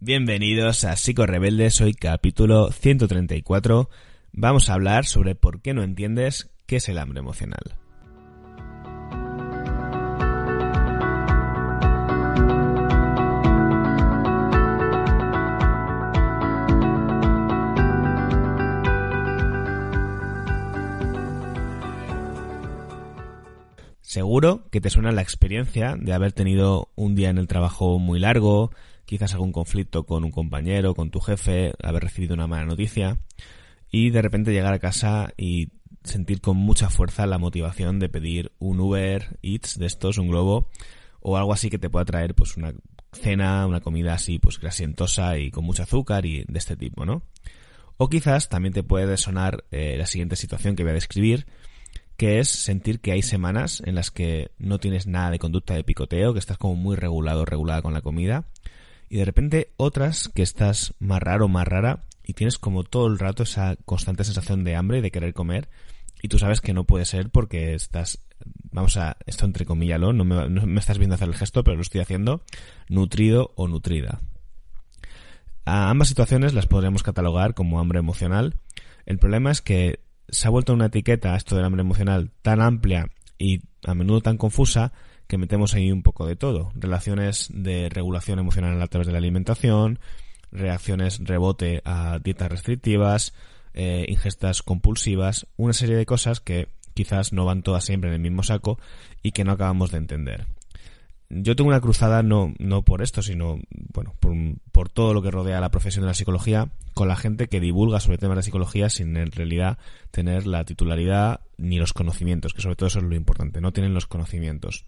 Bienvenidos a Psico Rebeldes, hoy capítulo 134. Vamos a hablar sobre por qué no entiendes qué es el hambre emocional. Seguro que te suena la experiencia de haber tenido un día en el trabajo muy largo, quizás algún conflicto con un compañero, con tu jefe, haber recibido una mala noticia y de repente llegar a casa y sentir con mucha fuerza la motivación de pedir un Uber Eats de estos, un globo o algo así que te pueda traer pues una cena, una comida así pues grasientosa y con mucho azúcar y de este tipo, ¿no? O quizás también te puede sonar eh, la siguiente situación que voy a describir, que es sentir que hay semanas en las que no tienes nada de conducta de picoteo, que estás como muy regulado, regulada con la comida, y de repente otras que estás más raro, más rara, y tienes como todo el rato esa constante sensación de hambre y de querer comer, y tú sabes que no puede ser porque estás, vamos a, esto entre comillas, no me, no me estás viendo hacer el gesto, pero lo estoy haciendo, nutrido o nutrida. A ambas situaciones las podríamos catalogar como hambre emocional. El problema es que se ha vuelto una etiqueta, esto del hambre emocional, tan amplia y a menudo tan confusa que metemos ahí un poco de todo. Relaciones de regulación emocional a través de la alimentación, reacciones rebote a dietas restrictivas, eh, ingestas compulsivas, una serie de cosas que quizás no van todas siempre en el mismo saco y que no acabamos de entender yo tengo una cruzada no, no por esto, sino bueno, por, por, todo lo que rodea la profesión de la psicología, con la gente que divulga sobre temas de psicología sin en realidad tener la titularidad ni los conocimientos, que sobre todo eso es lo importante, no tienen los conocimientos.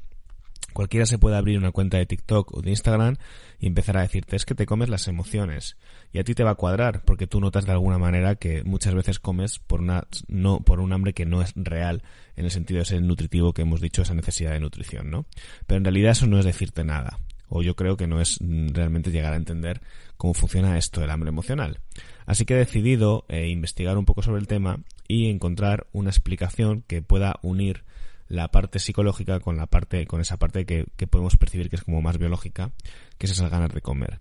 Cualquiera se puede abrir una cuenta de TikTok o de Instagram y empezar a decirte es que te comes las emociones y a ti te va a cuadrar porque tú notas de alguna manera que muchas veces comes por una no por un hambre que no es real en el sentido de ser nutritivo que hemos dicho esa necesidad de nutrición, ¿no? Pero en realidad eso no es decirte nada o yo creo que no es realmente llegar a entender cómo funciona esto del hambre emocional. Así que he decidido eh, investigar un poco sobre el tema y encontrar una explicación que pueda unir la parte psicológica con la parte, con esa parte que, podemos percibir que es como más biológica, que es esas ganas de comer.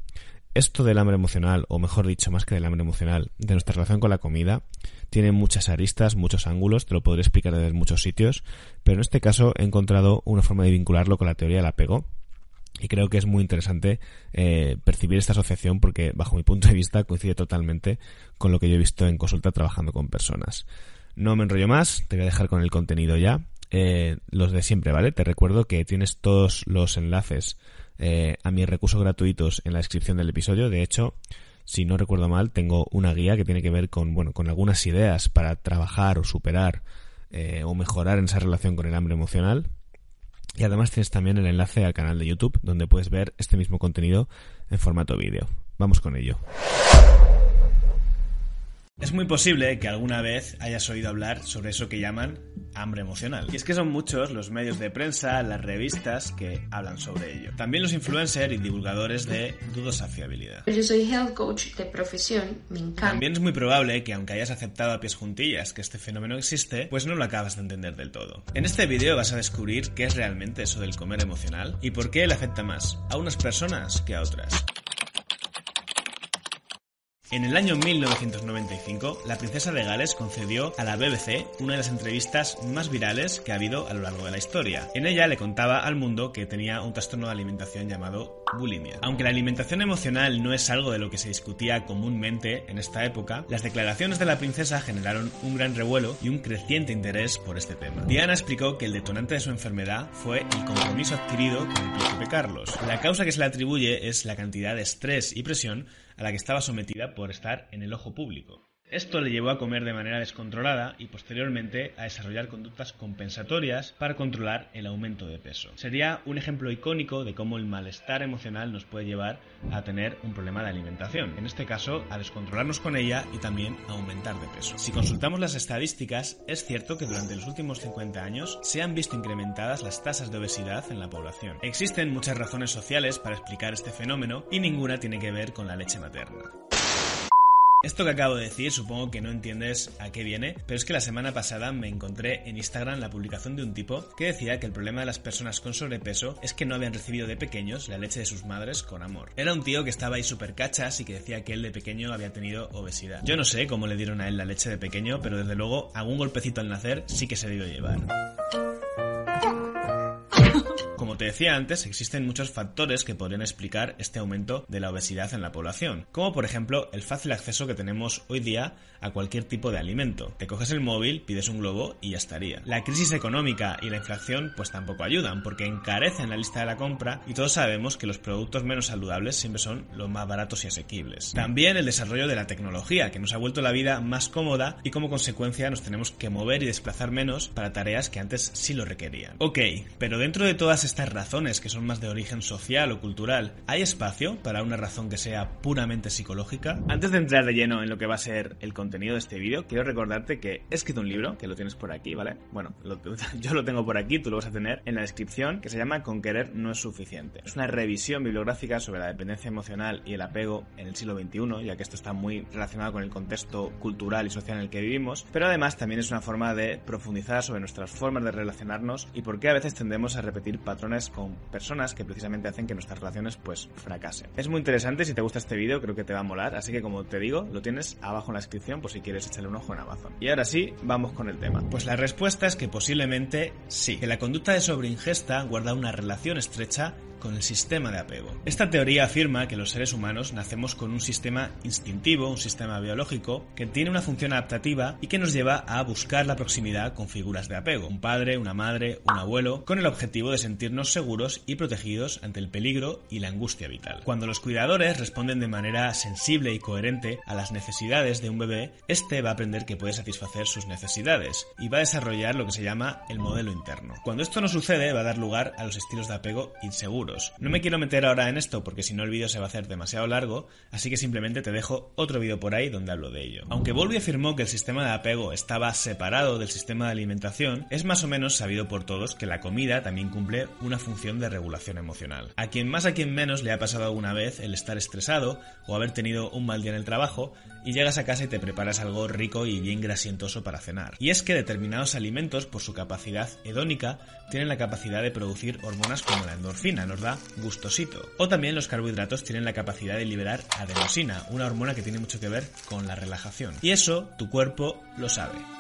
Esto del hambre emocional, o mejor dicho, más que del hambre emocional, de nuestra relación con la comida, tiene muchas aristas, muchos ángulos, te lo podré explicar desde muchos sitios, pero en este caso he encontrado una forma de vincularlo con la teoría del apego, y creo que es muy interesante eh, percibir esta asociación porque, bajo mi punto de vista, coincide totalmente con lo que yo he visto en consulta trabajando con personas. No me enrollo más, te voy a dejar con el contenido ya eh, los de siempre, ¿vale? Te recuerdo que tienes todos los enlaces eh, a mis recursos gratuitos en la descripción del episodio. De hecho, si no recuerdo mal, tengo una guía que tiene que ver con, bueno, con algunas ideas para trabajar o superar eh, o mejorar en esa relación con el hambre emocional. Y además tienes también el enlace al canal de YouTube donde puedes ver este mismo contenido en formato vídeo. Vamos con ello. Es muy posible que alguna vez hayas oído hablar sobre eso que llaman hambre emocional. Y es que son muchos los medios de prensa, las revistas que hablan sobre ello. También los influencers y divulgadores de dudosa fiabilidad. Yo soy health coach de profesión, me encanta. También es muy probable que aunque hayas aceptado a pies juntillas que este fenómeno existe, pues no lo acabas de entender del todo. En este vídeo vas a descubrir qué es realmente eso del comer emocional y por qué le afecta más a unas personas que a otras. En el año 1995, la princesa de Gales concedió a la BBC una de las entrevistas más virales que ha habido a lo largo de la historia. En ella le contaba al mundo que tenía un trastorno de alimentación llamado bulimia. Aunque la alimentación emocional no es algo de lo que se discutía comúnmente en esta época, las declaraciones de la princesa generaron un gran revuelo y un creciente interés por este tema. Diana explicó que el detonante de su enfermedad fue el compromiso adquirido con el príncipe Carlos. La causa que se le atribuye es la cantidad de estrés y presión a la que estaba sometida por estar en el ojo público. Esto le llevó a comer de manera descontrolada y posteriormente a desarrollar conductas compensatorias para controlar el aumento de peso. Sería un ejemplo icónico de cómo el malestar emocional nos puede llevar a tener un problema de alimentación, en este caso a descontrolarnos con ella y también a aumentar de peso. Si consultamos las estadísticas, es cierto que durante los últimos 50 años se han visto incrementadas las tasas de obesidad en la población. Existen muchas razones sociales para explicar este fenómeno y ninguna tiene que ver con la leche materna. Esto que acabo de decir supongo que no entiendes a qué viene, pero es que la semana pasada me encontré en Instagram la publicación de un tipo que decía que el problema de las personas con sobrepeso es que no habían recibido de pequeños la leche de sus madres con amor. Era un tío que estaba ahí súper cachas y que decía que él de pequeño había tenido obesidad. Yo no sé cómo le dieron a él la leche de pequeño, pero desde luego algún golpecito al nacer sí que se debió llevar. Te decía antes, existen muchos factores que podrían explicar este aumento de la obesidad en la población, como por ejemplo el fácil acceso que tenemos hoy día a cualquier tipo de alimento. Te coges el móvil, pides un globo y ya estaría. La crisis económica y la inflación pues tampoco ayudan, porque encarecen la lista de la compra y todos sabemos que los productos menos saludables siempre son los más baratos y asequibles. También el desarrollo de la tecnología, que nos ha vuelto la vida más cómoda y como consecuencia nos tenemos que mover y desplazar menos para tareas que antes sí lo requerían. Ok, pero dentro de todas estas razones que son más de origen social o cultural, ¿hay espacio para una razón que sea puramente psicológica? Antes de entrar de lleno en lo que va a ser el contenido de este vídeo, quiero recordarte que he escrito un libro, que lo tienes por aquí, ¿vale? Bueno, yo lo tengo por aquí, tú lo vas a tener en la descripción, que se llama Con querer no es suficiente. Es una revisión bibliográfica sobre la dependencia emocional y el apego en el siglo XXI, ya que esto está muy relacionado con el contexto cultural y social en el que vivimos, pero además también es una forma de profundizar sobre nuestras formas de relacionarnos y por qué a veces tendemos a repetir patrones con personas que precisamente hacen que nuestras relaciones pues fracasen. Es muy interesante, si te gusta este vídeo creo que te va a molar, así que como te digo, lo tienes abajo en la descripción por si quieres echarle un ojo en Amazon. Y ahora sí, vamos con el tema. Pues la respuesta es que posiblemente sí, que la conducta de sobreingesta guarda una relación estrecha con el sistema de apego. Esta teoría afirma que los seres humanos nacemos con un sistema instintivo, un sistema biológico, que tiene una función adaptativa y que nos lleva a buscar la proximidad con figuras de apego, un padre, una madre, un abuelo, con el objetivo de sentirnos seguros y protegidos ante el peligro y la angustia vital. Cuando los cuidadores responden de manera sensible y coherente a las necesidades de un bebé, este va a aprender que puede satisfacer sus necesidades y va a desarrollar lo que se llama el modelo interno. Cuando esto no sucede, va a dar lugar a los estilos de apego inseguros no me quiero meter ahora en esto porque si no el vídeo se va a hacer demasiado largo, así que simplemente te dejo otro vídeo por ahí donde hablo de ello. Aunque Bowlby afirmó que el sistema de apego estaba separado del sistema de alimentación, es más o menos sabido por todos que la comida también cumple una función de regulación emocional. A quien más a quien menos le ha pasado alguna vez el estar estresado o haber tenido un mal día en el trabajo y llegas a casa y te preparas algo rico y bien grasientoso para cenar. Y es que determinados alimentos, por su capacidad hedónica, tienen la capacidad de producir hormonas como la endorfina, gustosito. O también los carbohidratos tienen la capacidad de liberar adenosina, una hormona que tiene mucho que ver con la relajación. Y eso tu cuerpo lo sabe.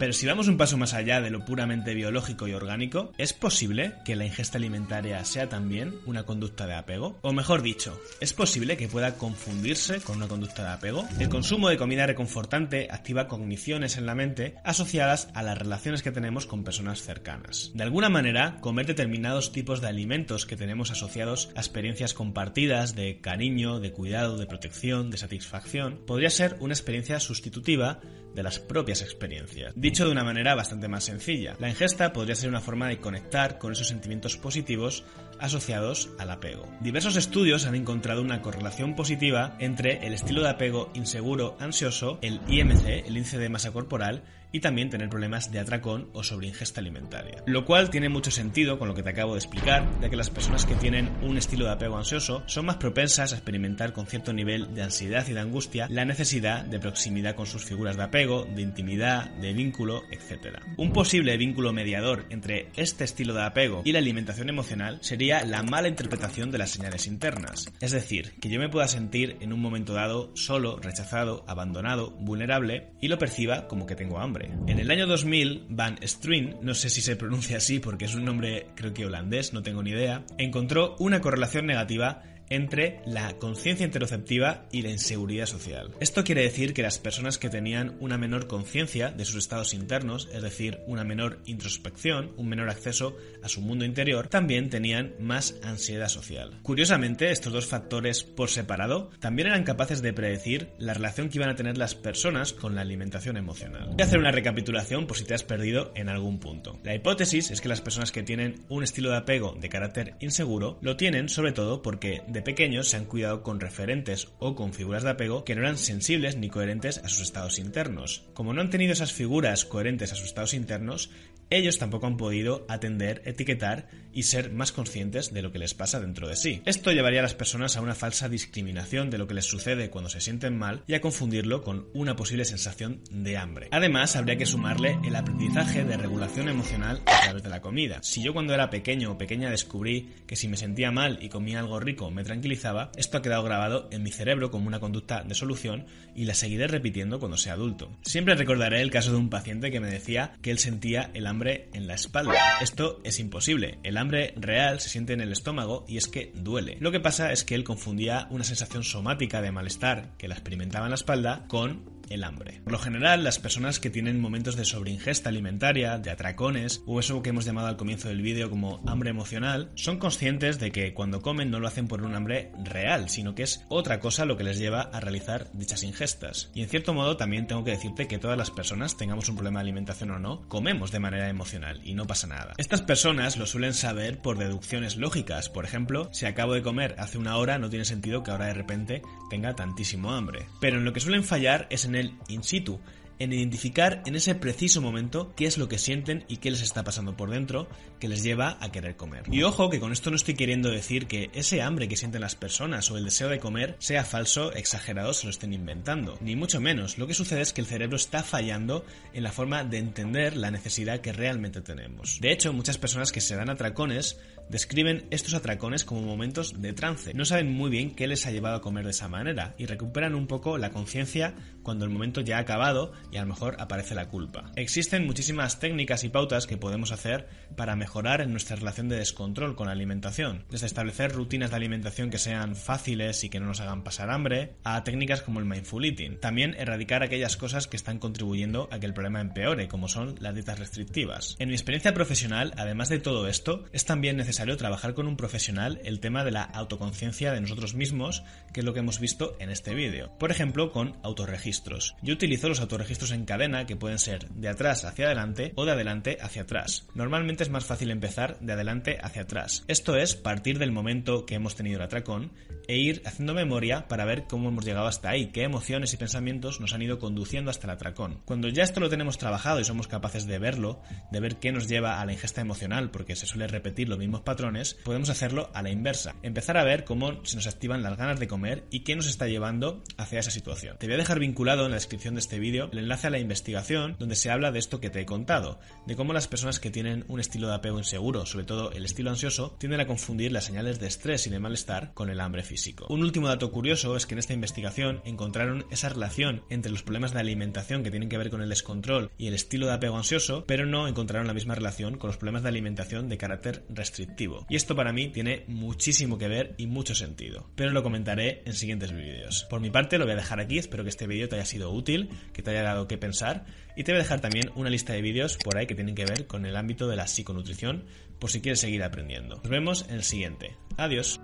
Pero si vamos un paso más allá de lo puramente biológico y orgánico, ¿es posible que la ingesta alimentaria sea también una conducta de apego? O mejor dicho, ¿es posible que pueda confundirse con una conducta de apego? El consumo de comida reconfortante activa cogniciones en la mente asociadas a las relaciones que tenemos con personas cercanas. De alguna manera, comer determinados tipos de alimentos que tenemos asociados a experiencias compartidas de cariño, de cuidado, de protección, de satisfacción, podría ser una experiencia sustitutiva de las propias experiencias. Dicho de una manera bastante más sencilla, la ingesta podría ser una forma de conectar con esos sentimientos positivos asociados al apego. Diversos estudios han encontrado una correlación positiva entre el estilo de apego inseguro ansioso, el IMC, el índice de masa corporal, y también tener problemas de atracón o sobreingesta alimentaria. Lo cual tiene mucho sentido con lo que te acabo de explicar, ya que las personas que tienen un estilo de apego ansioso son más propensas a experimentar con cierto nivel de ansiedad y de angustia la necesidad de proximidad con sus figuras de apego, de intimidad, de vínculo, etc. Un posible vínculo mediador entre este estilo de apego y la alimentación emocional sería la mala interpretación de las señales internas. Es decir, que yo me pueda sentir en un momento dado solo, rechazado, abandonado, vulnerable y lo perciba como que tengo hambre en el año 2000, Van Strien, no sé si se pronuncia así porque es un nombre creo que holandés, no tengo ni idea, encontró una correlación negativa entre la conciencia interoceptiva y la inseguridad social. Esto quiere decir que las personas que tenían una menor conciencia de sus estados internos, es decir, una menor introspección, un menor acceso a su mundo interior, también tenían más ansiedad social. Curiosamente, estos dos factores por separado también eran capaces de predecir la relación que iban a tener las personas con la alimentación emocional. Voy a hacer una recapitulación por si te has perdido en algún punto. La hipótesis es que las personas que tienen un estilo de apego de carácter inseguro lo tienen sobre todo porque de pequeños se han cuidado con referentes o con figuras de apego que no eran sensibles ni coherentes a sus estados internos. Como no han tenido esas figuras coherentes a sus estados internos, ellos tampoco han podido atender, etiquetar y ser más conscientes de lo que les pasa dentro de sí. Esto llevaría a las personas a una falsa discriminación de lo que les sucede cuando se sienten mal y a confundirlo con una posible sensación de hambre. Además, habría que sumarle el aprendizaje de regulación emocional a través de la comida. Si yo cuando era pequeño o pequeña descubrí que si me sentía mal y comía algo rico me tranquilizaba, esto ha quedado grabado en mi cerebro como una conducta de solución y la seguiré repitiendo cuando sea adulto. Siempre recordaré el caso de un paciente que me decía que él sentía el hambre en la espalda. Esto es imposible. El hambre real se siente en el estómago y es que duele. Lo que pasa es que él confundía una sensación somática de malestar que la experimentaba en la espalda con el hambre. Por lo general, las personas que tienen momentos de sobreingesta alimentaria, de atracones, o eso que hemos llamado al comienzo del vídeo como hambre emocional, son conscientes de que cuando comen no lo hacen por un hambre real, sino que es otra cosa lo que les lleva a realizar dichas ingestas. Y en cierto modo también tengo que decirte que todas las personas, tengamos un problema de alimentación o no, comemos de manera emocional y no pasa nada. Estas personas lo suelen saber por deducciones lógicas. Por ejemplo, si acabo de comer hace una hora, no tiene sentido que ahora de repente tenga tantísimo hambre. Pero en lo que suelen fallar es en in situ en identificar en ese preciso momento qué es lo que sienten y qué les está pasando por dentro que les lleva a querer comer. Y ojo que con esto no estoy queriendo decir que ese hambre que sienten las personas o el deseo de comer sea falso, exagerado, se lo estén inventando. Ni mucho menos. Lo que sucede es que el cerebro está fallando en la forma de entender la necesidad que realmente tenemos. De hecho, muchas personas que se dan atracones describen estos atracones como momentos de trance. No saben muy bien qué les ha llevado a comer de esa manera y recuperan un poco la conciencia cuando el momento ya ha acabado y a lo mejor aparece la culpa. Existen muchísimas técnicas y pautas que podemos hacer para mejorar en nuestra relación de descontrol con la alimentación, desde establecer rutinas de alimentación que sean fáciles y que no nos hagan pasar hambre, a técnicas como el mindful eating. También erradicar aquellas cosas que están contribuyendo a que el problema empeore, como son las dietas restrictivas. En mi experiencia profesional, además de todo esto, es también necesario trabajar con un profesional el tema de la autoconciencia de nosotros mismos, que es lo que hemos visto en este vídeo. Por ejemplo, con autorregistros. Yo utilizo los autorregistros en cadena que pueden ser de atrás hacia adelante o de adelante hacia atrás. Normalmente es más fácil empezar de adelante hacia atrás. Esto es partir del momento que hemos tenido el atracón e ir haciendo memoria para ver cómo hemos llegado hasta ahí, qué emociones y pensamientos nos han ido conduciendo hasta el atracón. Cuando ya esto lo tenemos trabajado y somos capaces de verlo, de ver qué nos lleva a la ingesta emocional, porque se suele repetir los mismos patrones, podemos hacerlo a la inversa. Empezar a ver cómo se nos activan las ganas de comer y qué nos está llevando hacia esa situación. Te voy a dejar vinculado en la descripción de este vídeo enlace a la investigación donde se habla de esto que te he contado, de cómo las personas que tienen un estilo de apego inseguro, sobre todo el estilo ansioso, tienden a confundir las señales de estrés y de malestar con el hambre físico. Un último dato curioso es que en esta investigación encontraron esa relación entre los problemas de alimentación que tienen que ver con el descontrol y el estilo de apego ansioso, pero no encontraron la misma relación con los problemas de alimentación de carácter restrictivo. Y esto para mí tiene muchísimo que ver y mucho sentido, pero lo comentaré en siguientes vídeos. Por mi parte lo voy a dejar aquí, espero que este vídeo te haya sido útil, que te haya dado que pensar y te voy a dejar también una lista de vídeos por ahí que tienen que ver con el ámbito de la psiconutrición por si quieres seguir aprendiendo. Nos vemos en el siguiente. Adiós.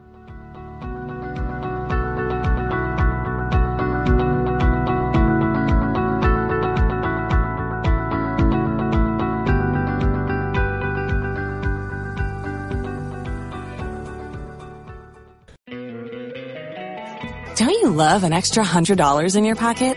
Don't you love an extra $100 in your pocket?